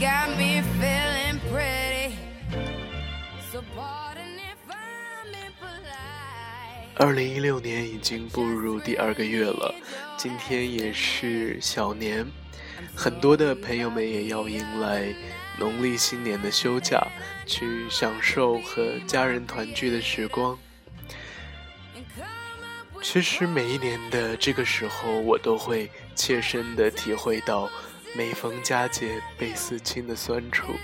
Got me feeling pretty. So pardon if I'm impolite. 二零一六年已经步入第二个月了，今天也是小年，很多的朋友们也要迎来农历新年的休假，去享受和家人团聚的时光。其实每一年的这个时候，我都会切身的体会到每逢佳节倍思亲的酸楚。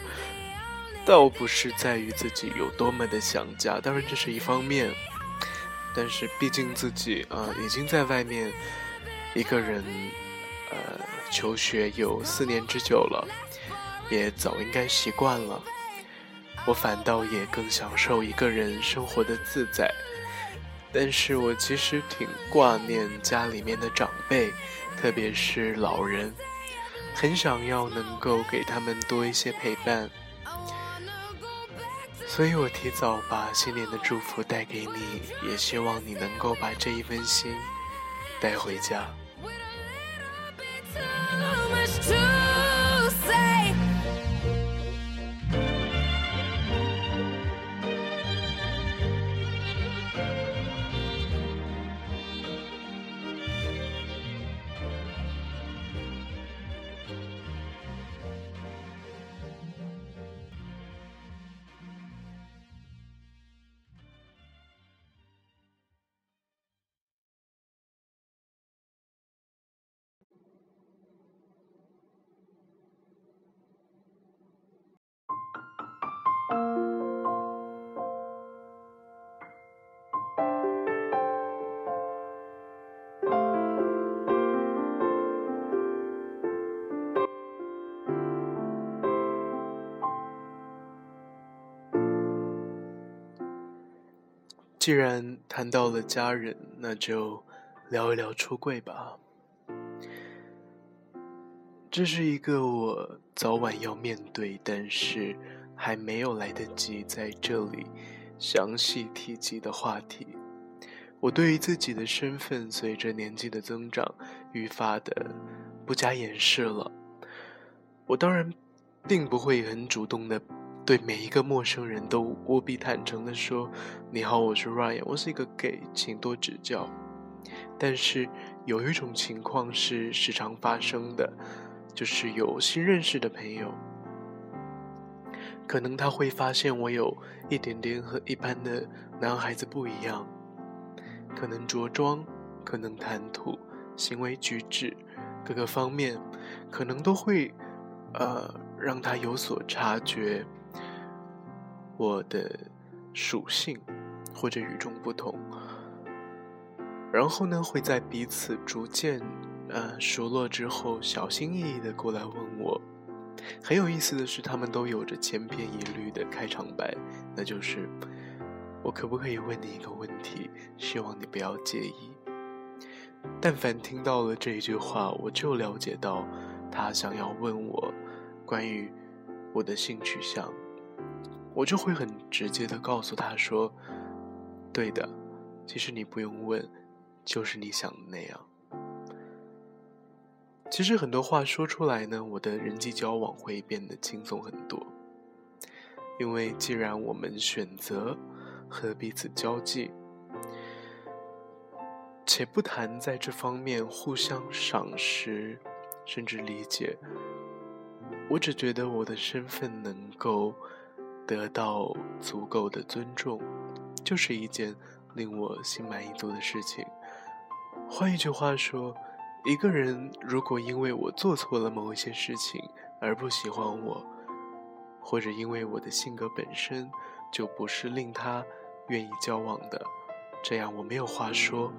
倒不是在于自己有多么的想家，当然这是一方面，但是毕竟自己啊已经在外面一个人呃求学有四年之久了，也早应该习惯了。我反倒也更享受一个人生活的自在。但是我其实挺挂念家里面的长辈，特别是老人，很想要能够给他们多一些陪伴，所以我提早把新年的祝福带给你，也希望你能够把这一份心带回家。既然谈到了家人，那就聊一聊出柜吧。这是一个我早晚要面对，但是还没有来得及在这里详细提及的话题。我对于自己的身份随着年纪的增长愈发的不加掩饰了。我当然并不会很主动的。对每一个陌生人都无比坦诚地说：“你好，我是 Ryan，我是一个 gay，请多指教。”但是有一种情况是时常发生的，就是有新认识的朋友，可能他会发现我有一点点和一般的男孩子不一样，可能着装，可能谈吐、行为举止，各个方面，可能都会，呃，让他有所察觉。我的属性或者与众不同，然后呢，会在彼此逐渐呃熟络之后，小心翼翼的过来问我。很有意思的是，他们都有着千篇一律的开场白，那就是我可不可以问你一个问题？希望你不要介意。但凡听到了这一句话，我就了解到他想要问我关于我的性取向。我就会很直接的告诉他说：“对的，其实你不用问，就是你想的那样。”其实很多话说出来呢，我的人际交往会变得轻松很多。因为既然我们选择和彼此交际，且不谈在这方面互相赏识，甚至理解，我只觉得我的身份能够。得到足够的尊重，就是一件令我心满意足的事情。换一句话说，一个人如果因为我做错了某一些事情而不喜欢我，或者因为我的性格本身就不是令他愿意交往的，这样我没有话说。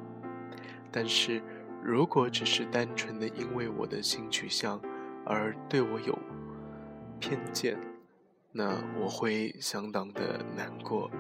但是如果只是单纯的因为我的性取向而对我有偏见，那我会相当的难过。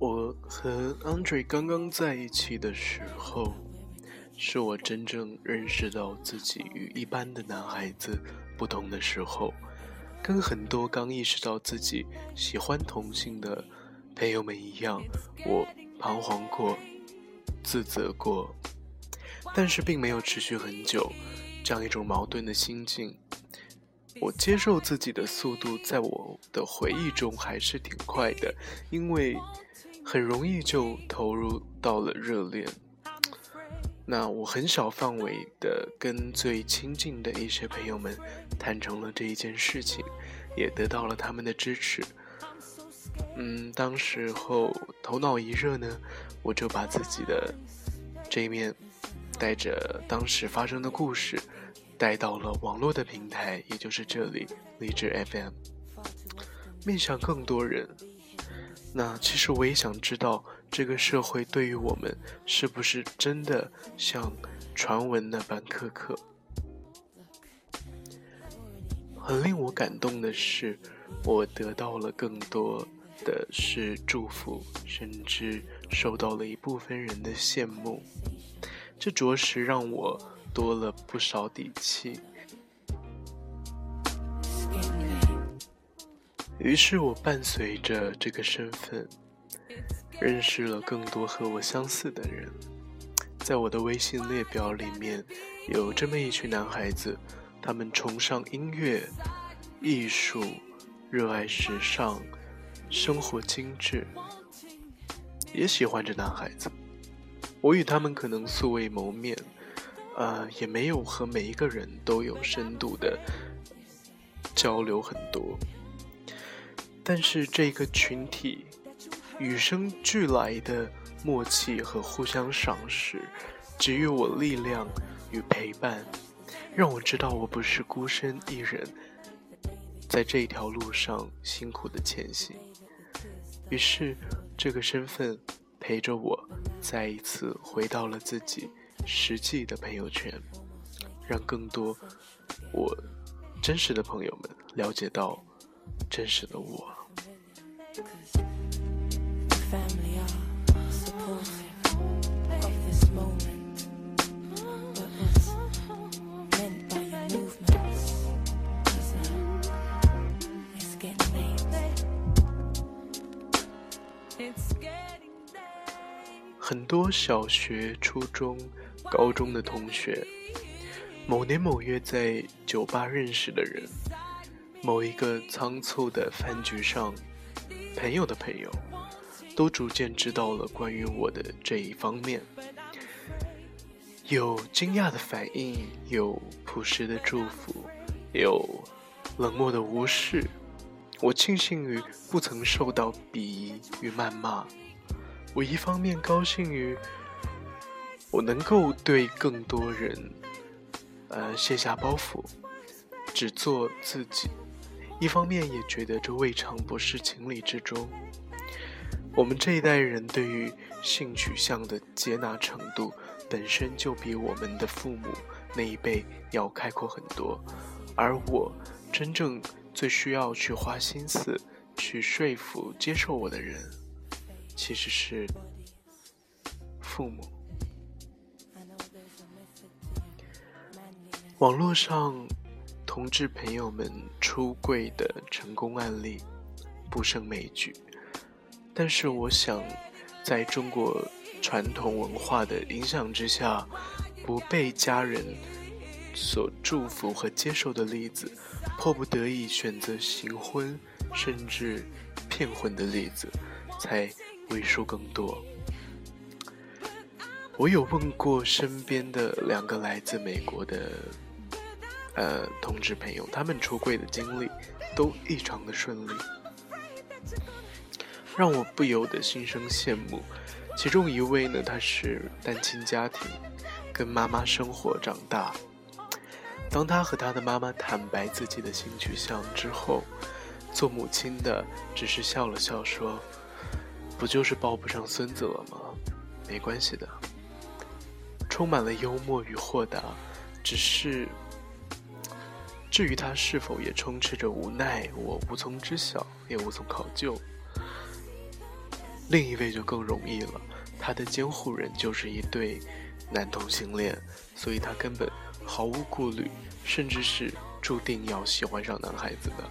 我和 Andre 刚刚在一起的时候，是我真正认识到自己与一般的男孩子不同的时候。跟很多刚意识到自己喜欢同性的朋友们一样，我彷徨过、自责过，但是并没有持续很久。这样一种矛盾的心境，我接受自己的速度，在我的回忆中还是挺快的，因为。很容易就投入到了热恋。那我很小范围的跟最亲近的一些朋友们谈成了这一件事情，也得到了他们的支持。嗯，当时候头脑一热呢，我就把自己的这一面带着当时发生的故事带到了网络的平台，也就是这里励志 FM，面向更多人。那其实我也想知道，这个社会对于我们是不是真的像传闻那般苛刻？很令我感动的是，我得到了更多的是祝福，甚至受到了一部分人的羡慕，这着实让我多了不少底气。于是我伴随着这个身份，认识了更多和我相似的人。在我的微信列表里面，有这么一群男孩子，他们崇尚音乐、艺术，热爱时尚，生活精致，也喜欢着男孩子。我与他们可能素未谋面，呃，也没有和每一个人都有深度的交流很多。但是这个群体与生俱来的默契和互相赏识，给予我力量与陪伴，让我知道我不是孤身一人，在这条路上辛苦的前行。于是，这个身份陪着我，再一次回到了自己实际的朋友圈，让更多我真实的朋友们了解到真实的我。很多小学、初中、高中的同学，某年某月在酒吧认识的人，某一个仓促的饭局上。朋友的朋友，都逐渐知道了关于我的这一方面，有惊讶的反应，有朴实的祝福，有冷漠的无视。我庆幸于不曾受到鄙夷与谩骂，我一方面高兴于我能够对更多人，呃卸下包袱，只做自己。一方面也觉得这未尝不是情理之中。我们这一代人对于性取向的接纳程度，本身就比我们的父母那一辈要开阔很多。而我真正最需要去花心思去说服、接受我的人，其实是父母。网络上。同志朋友们出柜的成功案例不胜枚举，但是我想，在中国传统文化的影响之下，不被家人所祝福和接受的例子，迫不得已选择行婚甚至骗婚的例子，才为数更多。我有问过身边的两个来自美国的。呃，同志朋友，他们出柜的经历都异常的顺利，让我不由得心生羡慕。其中一位呢，他是单亲家庭，跟妈妈生活长大。当他和他的妈妈坦白自己的性取向之后，做母亲的只是笑了笑说：“不就是抱不上孙子了吗？没关系的。”充满了幽默与豁达，只是。至于他是否也充斥着无奈，我无从知晓，也无从考究。另一位就更容易了，他的监护人就是一对男同性恋，所以他根本毫无顾虑，甚至是注定要喜欢上男孩子的。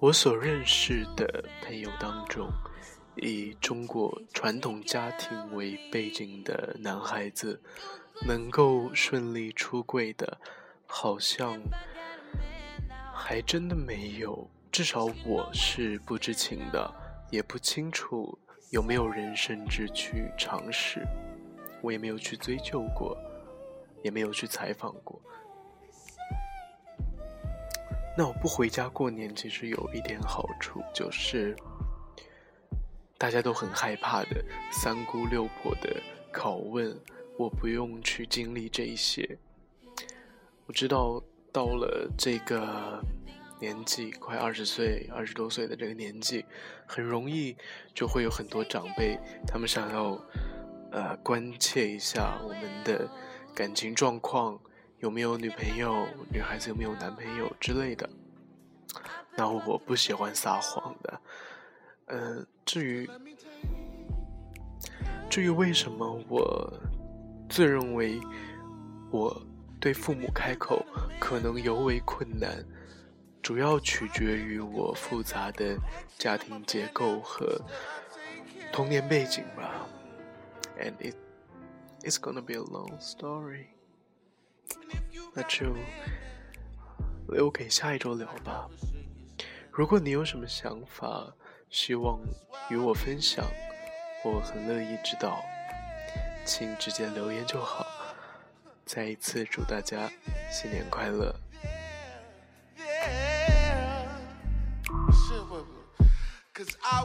我所认识的朋友当中，以中国传统家庭为背景的男孩子，能够顺利出柜的，好像还真的没有。至少我是不知情的，也不清楚有没有人甚至去尝试，我也没有去追究过，也没有去采访过。那我不回家过年，其实有一点好处，就是大家都很害怕的三姑六婆的拷问，我不用去经历这一些。我知道到了这个年纪，快二十岁、二十多岁的这个年纪，很容易就会有很多长辈，他们想要呃关切一下我们的感情状况。有没有女朋友？女孩子有没有男朋友之类的？那我不喜欢撒谎的。嗯，至于至于为什么我自认为我对父母开口可能尤为困难，主要取决于我复杂的家庭结构和童年背景吧。And it it's gonna be a long story. 那就留给下一周聊吧。如果你有什么想法，希望与我分享，我很乐意知道，请直接留言就好。再一次祝大家新年快乐！I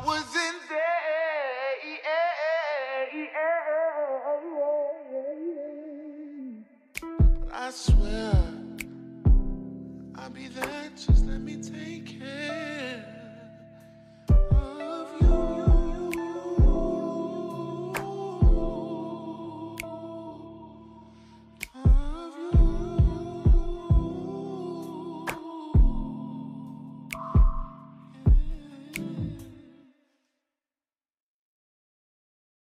I swear I'll be there, just let me take care.